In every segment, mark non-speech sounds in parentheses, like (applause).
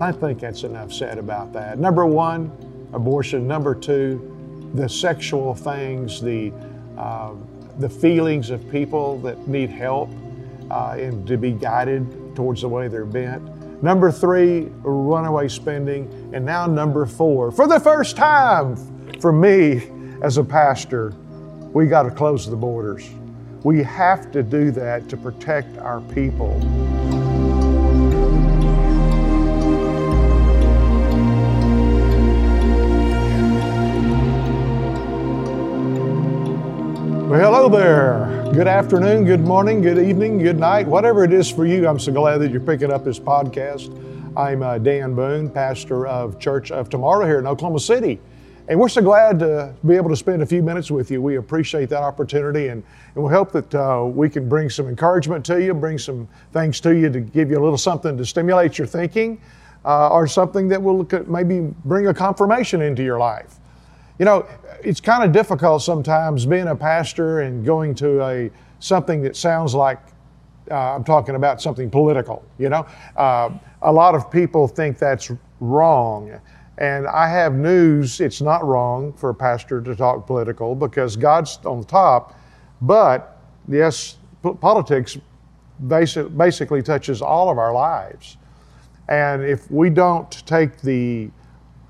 I think that's enough said about that. Number one, abortion. Number two, the sexual things, the uh, the feelings of people that need help uh, and to be guided towards the way they're bent. Number three, runaway spending. And now, number four, for the first time for me as a pastor, we got to close the borders. We have to do that to protect our people. Hello there. Good afternoon, good morning, good evening, good night, whatever it is for you. I'm so glad that you're picking up this podcast. I'm uh, Dan Boone, pastor of Church of Tomorrow here in Oklahoma City. And we're so glad to be able to spend a few minutes with you. We appreciate that opportunity and, and we hope that uh, we can bring some encouragement to you, bring some things to you to give you a little something to stimulate your thinking uh, or something that will maybe bring a confirmation into your life. You know, it's kind of difficult sometimes being a pastor and going to a something that sounds like uh, I'm talking about something political. You know, uh, a lot of people think that's wrong, and I have news. It's not wrong for a pastor to talk political because God's on top, but yes, politics basic, basically touches all of our lives, and if we don't take the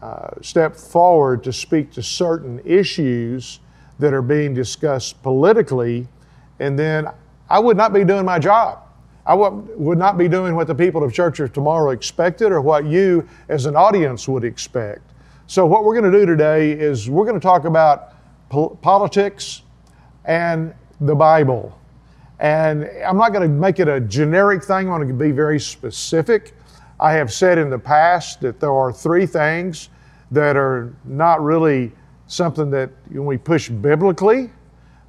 uh, step forward to speak to certain issues that are being discussed politically, and then I would not be doing my job. I would not be doing what the people of Church of Tomorrow expected or what you as an audience would expect. So, what we're going to do today is we're going to talk about po- politics and the Bible. And I'm not going to make it a generic thing, I'm going to be very specific. I have said in the past that there are three things that are not really something that we push biblically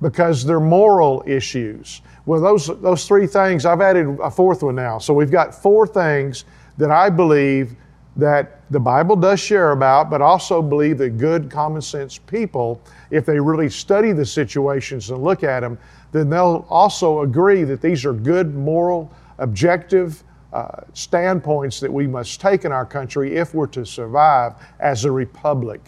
because they're moral issues. Well, those, those three things, I've added a fourth one now. So we've got four things that I believe that the Bible does share about, but also believe that good common sense people, if they really study the situations and look at them, then they'll also agree that these are good, moral, objective, uh, standpoints that we must take in our country if we're to survive as a republic.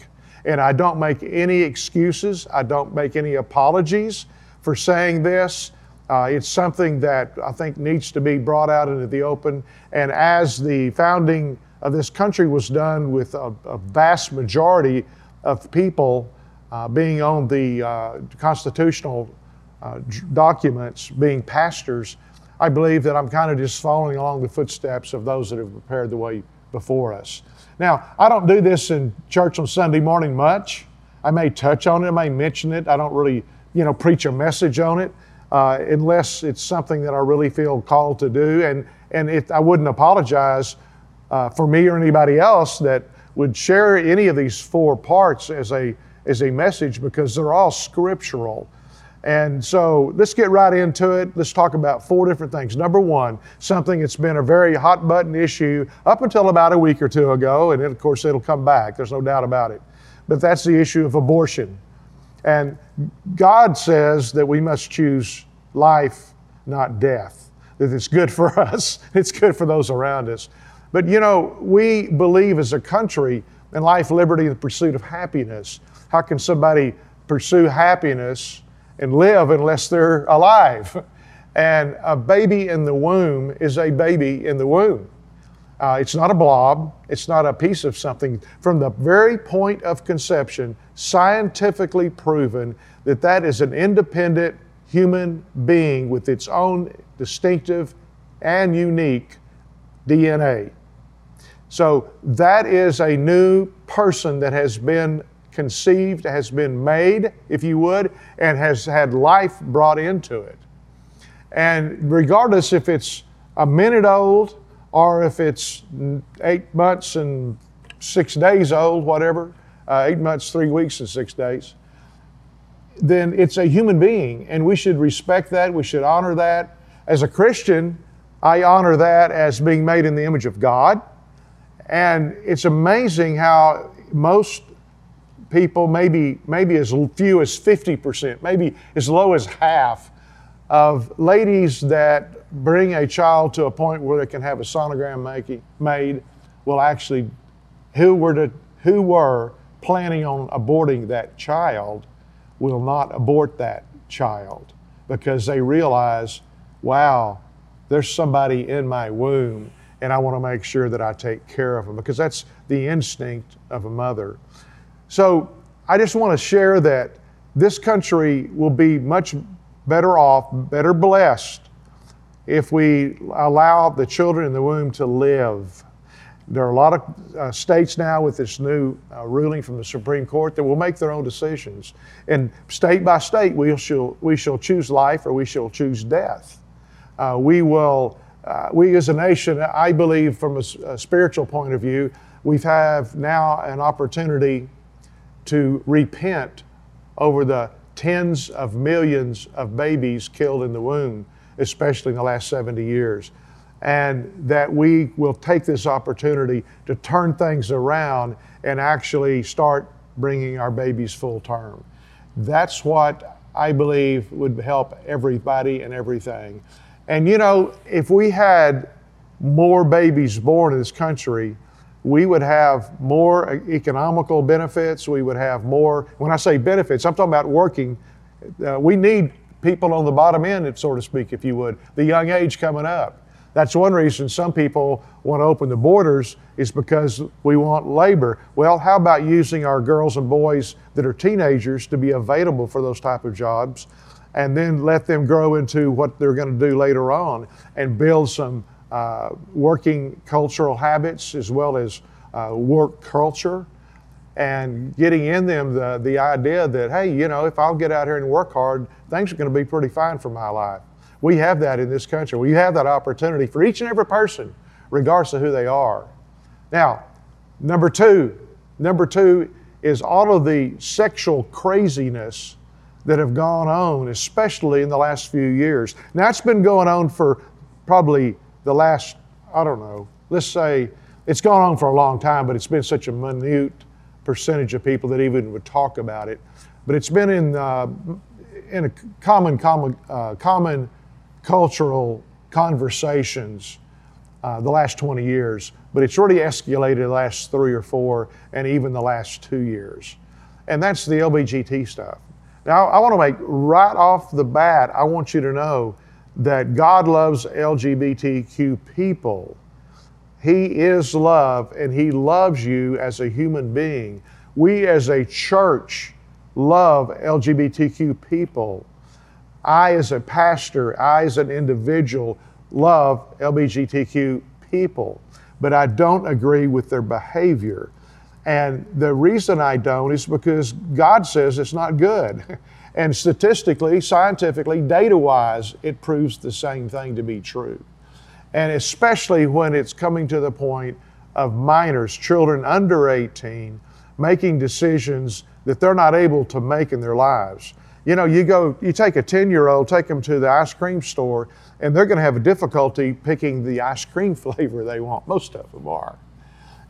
And I don't make any excuses, I don't make any apologies for saying this. Uh, it's something that I think needs to be brought out into the open. And as the founding of this country was done with a, a vast majority of people uh, being on the uh, constitutional uh, documents, being pastors, I believe that I'm kind of just following along the footsteps of those that have prepared the way before us. Now, I don't do this in church on Sunday morning much. I may touch on it, I may mention it. I don't really, you know, preach a message on it uh, unless it's something that I really feel called to do. And and it, I wouldn't apologize uh, for me or anybody else that would share any of these four parts as a as a message because they're all scriptural. And so let's get right into it. Let's talk about four different things. Number one, something that's been a very hot button issue up until about a week or two ago, and then of course it'll come back, there's no doubt about it. But that's the issue of abortion. And God says that we must choose life, not death, that it's good for (laughs) us, it's good for those around us. But you know, we believe as a country in life, liberty, and the pursuit of happiness. How can somebody pursue happiness? And live unless they're alive. And a baby in the womb is a baby in the womb. Uh, it's not a blob, it's not a piece of something. From the very point of conception, scientifically proven that that is an independent human being with its own distinctive and unique DNA. So that is a new person that has been conceived, has been made, if you would, and has had life brought into it. And regardless if it's a minute old or if it's eight months and six days old, whatever, uh, eight months, three weeks, and six days, then it's a human being, and we should respect that. We should honor that. As a Christian, I honor that as being made in the image of God. And it's amazing how most people, maybe, maybe as few as 50%, maybe as low as half of ladies that bring a child to a point where they can have a sonogram make, made will actually, who were, to, who were planning on aborting that child will not abort that child because they realize, wow, there's somebody in my womb and I want to make sure that I take care of them because that's the instinct of a mother. So I just want to share that this country will be much better off, better blessed if we allow the children in the womb to live. There are a lot of uh, states now with this new uh, ruling from the Supreme Court that will make their own decisions. And state by state, we shall, we shall choose life or we shall choose death. Uh, we will, uh, we as a nation, I believe from a, a spiritual point of view, we have now an opportunity to repent over the tens of millions of babies killed in the womb, especially in the last 70 years. And that we will take this opportunity to turn things around and actually start bringing our babies full term. That's what I believe would help everybody and everything. And you know, if we had more babies born in this country, we would have more economical benefits. We would have more, when I say benefits, I'm talking about working. Uh, we need people on the bottom end, so to speak, if you would, the young age coming up. That's one reason some people want to open the borders is because we want labor. Well, how about using our girls and boys that are teenagers to be available for those type of jobs and then let them grow into what they're going to do later on and build some uh, working cultural habits as well as uh, work culture and getting in them the, the idea that, hey, you know, if I'll get out here and work hard, things are going to be pretty fine for my life. We have that in this country. We have that opportunity for each and every person, regardless of who they are. Now, number two, number two is all of the sexual craziness that have gone on, especially in the last few years. Now, it's been going on for probably the last, I don't know, let's say it's gone on for a long time, but it's been such a minute percentage of people that even would talk about it. But it's been in, uh, in a common, common, uh, common cultural conversations uh, the last 20 years, but it's really escalated the last three or four and even the last two years. And that's the LBGT stuff. Now, I want to make right off the bat, I want you to know that God loves LGBTQ people. He is love and He loves you as a human being. We as a church love LGBTQ people. I, as a pastor, I, as an individual, love LGBTQ people, but I don't agree with their behavior. And the reason I don't is because God says it's not good. (laughs) And statistically, scientifically, data wise, it proves the same thing to be true. And especially when it's coming to the point of minors, children under 18, making decisions that they're not able to make in their lives. You know, you go, you take a 10 year old, take them to the ice cream store, and they're going to have a difficulty picking the ice cream (laughs) flavor they want. Most of them are.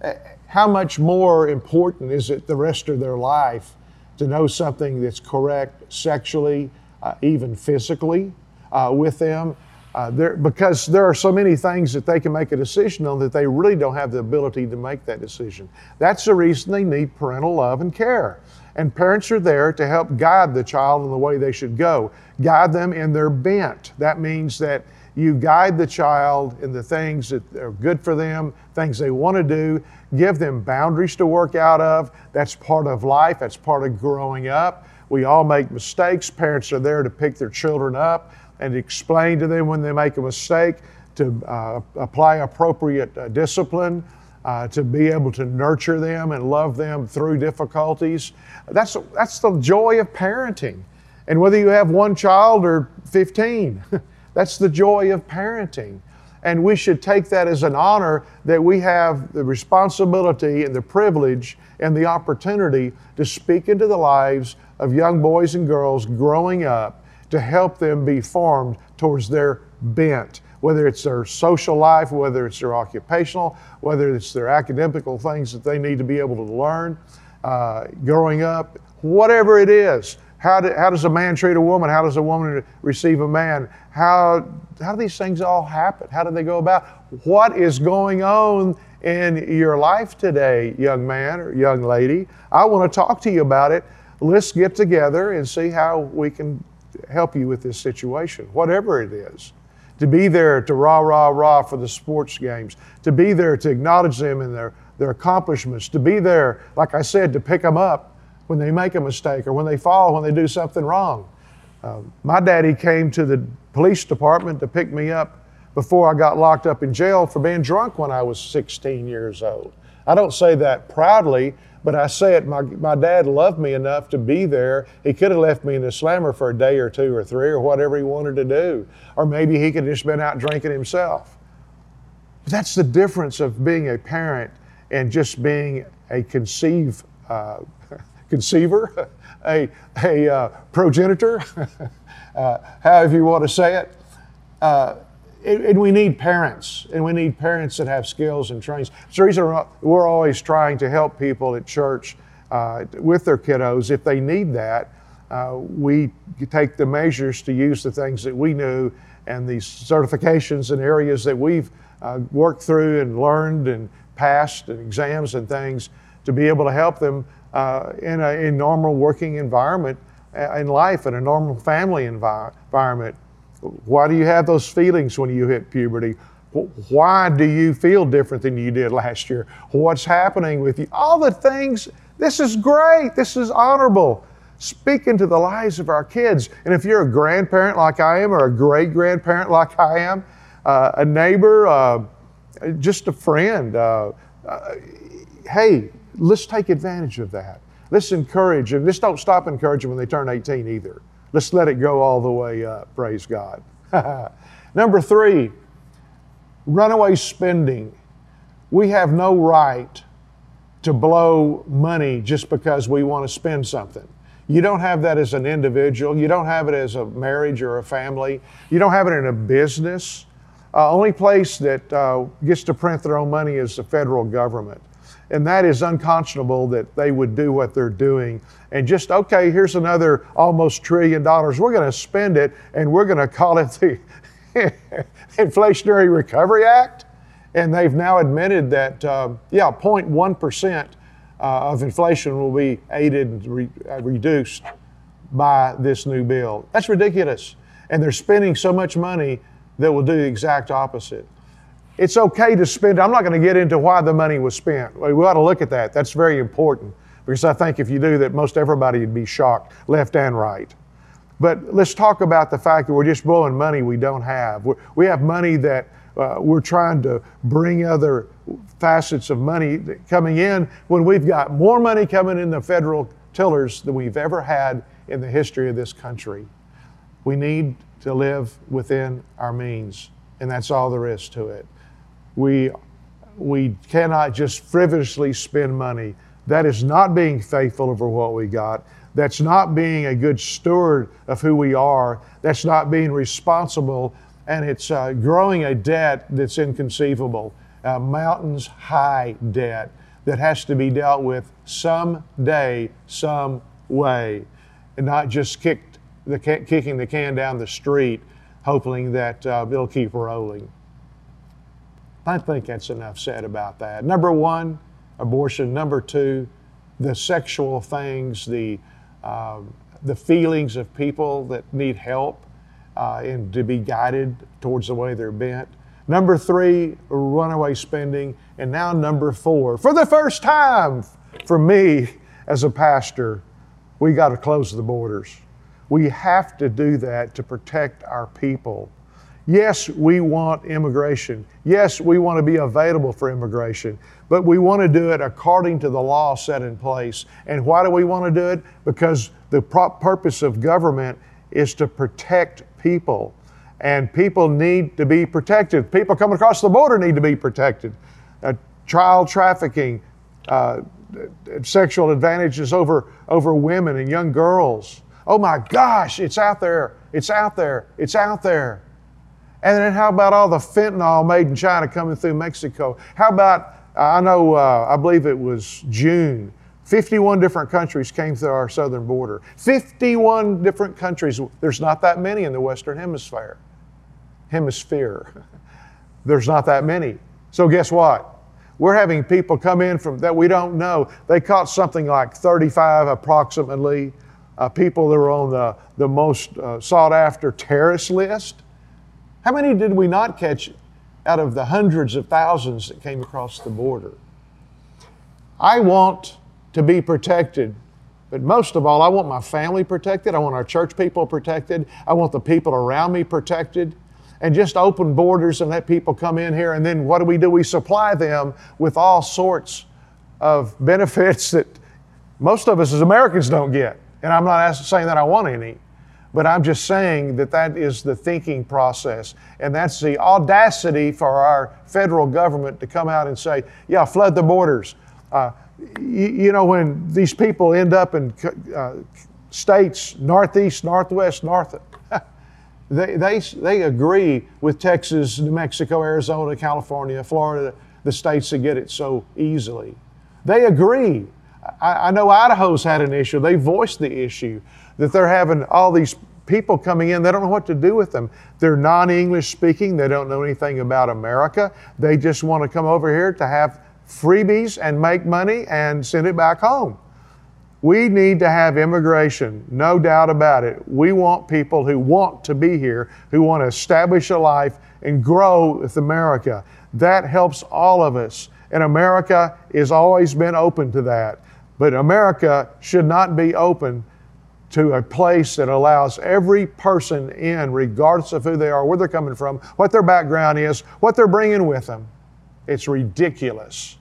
Eh, how much more important is it the rest of their life to know something that's correct sexually, uh, even physically uh, with them. Uh, because there are so many things that they can make a decision on that they really don't have the ability to make that decision. That's the reason they need parental love and care. And parents are there to help guide the child in the way they should go, guide them in their bent. That means that you guide the child in the things that are good for them, things they want to do, give them boundaries to work out of. That's part of life, that's part of growing up. We all make mistakes. Parents are there to pick their children up and explain to them when they make a mistake, to uh, apply appropriate uh, discipline. Uh, to be able to nurture them and love them through difficulties. That's, that's the joy of parenting. And whether you have one child or 15, (laughs) That's the joy of parenting. And we should take that as an honor that we have the responsibility and the privilege and the opportunity to speak into the lives of young boys and girls growing up to help them be formed towards their bent, whether it's their social life, whether it's their occupational, whether it's their academical things that they need to be able to learn uh, growing up, whatever it is. How, do, how does a man treat a woman? How does a woman receive a man? How, how do these things all happen? How do they go about? What is going on in your life today, young man or young lady. I want to talk to you about it. Let's get together and see how we can help you with this situation, whatever it is. To be there to rah, rah, rah for the sports games, to be there to acknowledge them and their, their accomplishments, to be there, like I said, to pick them up when they make a mistake or when they fall, when they do something wrong. Uh, my daddy came to the police department to pick me up before I got locked up in jail for being drunk when I was 16 years old. I don't say that proudly, but I say it, my, my dad loved me enough to be there. He could have left me in the slammer for a day or two or three or whatever he wanted to do. Or maybe he could have just been out drinking himself. But that's the difference of being a parent and just being a conceive, uh, (laughs) conceiver, (laughs) a, a uh, progenitor, (laughs) uh, however you want to say it. Uh, and we need parents, and we need parents that have skills and trainings. So the reason we're always trying to help people at church uh, with their kiddos. If they need that, uh, we take the measures to use the things that we knew and the certifications and areas that we've uh, worked through and learned and passed and exams and things to be able to help them uh, in a in normal working environment uh, in life, in a normal family envi- environment. Why do you have those feelings when you hit puberty? Why do you feel different than you did last year? What's happening with you? All the things, this is great. This is honorable. Speak into the lives of our kids. And if you're a grandparent like I am, or a great grandparent like I am, uh, a neighbor, uh, just a friend, uh, uh hey, let's take advantage of that. Let's encourage, and let's don't stop encouraging when they turn 18 either. Let's let it go all the way up. Praise God. (laughs) Number three, runaway spending. We have no right to blow money just because we want to spend something. You don't have that as an individual. You don't have it as a marriage or a family. You don't have it in a business. Uh, only place that uh, gets to print their own money is the federal government. And that is unconscionable that they would do what they're doing and just, okay, here's another almost trillion dollars. We're going to spend it and we're going to call it the (laughs) Inflationary Recovery Act. And they've now admitted that, uh, yeah, 0.1% uh, of inflation will be aided and re- uh, reduced by this new bill. That's ridiculous. And they're spending so much money that will do the exact opposite. It's okay to spend. I'm not going to get into why the money was spent. We ought to look at that. That's very important because I think if you do that, most everybody would be shocked, left and right. But let's talk about the fact that we're just blowing money we don't have. We're, we have money that uh, we're trying to bring other facets of money coming in when we've got more money coming in the federal tillers than we've ever had in the history of this country. We need to live within our means, and that's all there is to it. We, we cannot just frivolously spend money. That is not being faithful over what we got. That's not being a good steward of who we are. That's not being responsible. And it's uh, growing a debt that's inconceivable, a mountains high debt that has to be dealt with someday, some way, and not just kicked the, kicking the can down the street, hoping that uh, it'll keep rolling. I think that's enough said about that. Number one, abortion. Number two, the sexual things, the, uh, the feelings of people that need help uh, and to be guided towards the way they're bent. Number three, runaway spending. And now, number four, for the first time for me as a pastor, we got to close the borders. We have to do that to protect our people. Yes, we want immigration. Yes, we want to be available for immigration, but we want to do it according to the law set in place. And why do we want to do it? Because the purpose of government is to protect people. And people need to be protected. People coming across the border need to be protected. Uh, child trafficking, uh, sexual advantages over, over women and young girls. Oh my gosh, it's out there. It's out there. It's out there. And then how about all the fentanyl made in China coming through Mexico? How about, I know, uh, I believe it was June, 51 different countries came through our southern border. 51 different countries. There's not that many in the Western Hemisphere. Hemisphere. (laughs) There's not that many. So guess what? We're having people come in from that we don't know. They caught something like 35 approximately uh, people that were on the, the most uh, sought after terrorist list. How many did we not catch out of the hundreds of thousands that came across the border? I want to be protected, but most of all, I want my family protected. I want our church people protected. I want the people around me protected and just open borders and let people come in here. And then what do we do? We supply them with all sorts of benefits that most of us as Americans don't get. And I'm not saying that I want any, but I'm just saying that that is the thinking process. And that's the audacity for our federal government to come out and say, yeah, flood the borders. Uh, you, you, know, when these people end up in uh, states, northeast, northwest, north, (laughs) they, they, they agree with Texas, New Mexico, Arizona, California, Florida, the states that get it so easily. They agree. I, I know Idaho's had an issue. They voiced the issue that they're having all these people coming in, they don't know what to do with them. They're non English speaking, they don't know anything about America. They just want to come over here to have freebies and make money and send it back home. We need to have immigration, no doubt about it. We want people who want to be here, who want to establish a life and grow with America. That helps all of us. And America has always been open to that. But America should not be open to a place that allows every person in, regardless of who they are, where they're coming from, what their background is, what they're bringing with them. It's ridiculous.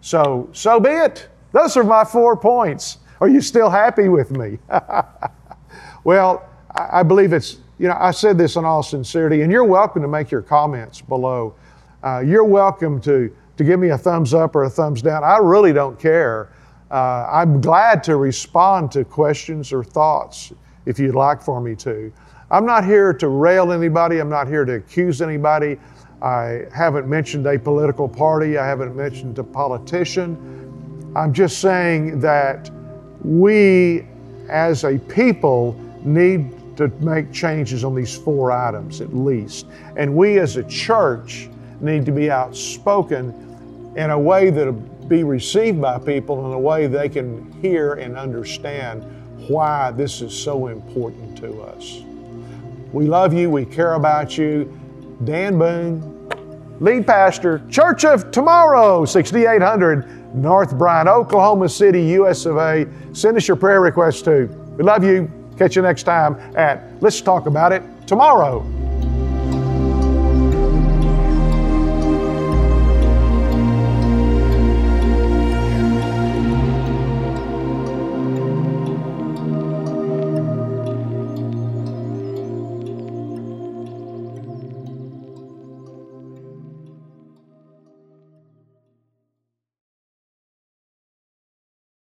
So, so be it. Those are my four points. Are you still happy with me? (laughs) well, I believe it's, you know, I said this in all sincerity, and you're welcome to make your comments below. Uh, you're welcome to, to give me a thumbs up or a thumbs down. I really don't care. Uh, I'm glad to respond to questions or thoughts if you'd like for me to. I'm not here to rail anybody, I'm not here to accuse anybody. I haven't mentioned a political party, I haven't mentioned a politician. I'm just saying that we as a people need to make changes on these four items at least. And we as a church need to be outspoken in a way that'll be received by people in a way they can hear and understand why this is so important to us. We love you, we care about you. Dan Boone, lead pastor, Church of Tomorrow, 6800 North Bryan, Oklahoma City, US of A. Send us your prayer requests too. We love you. Catch you next time at Let's Talk About It Tomorrow.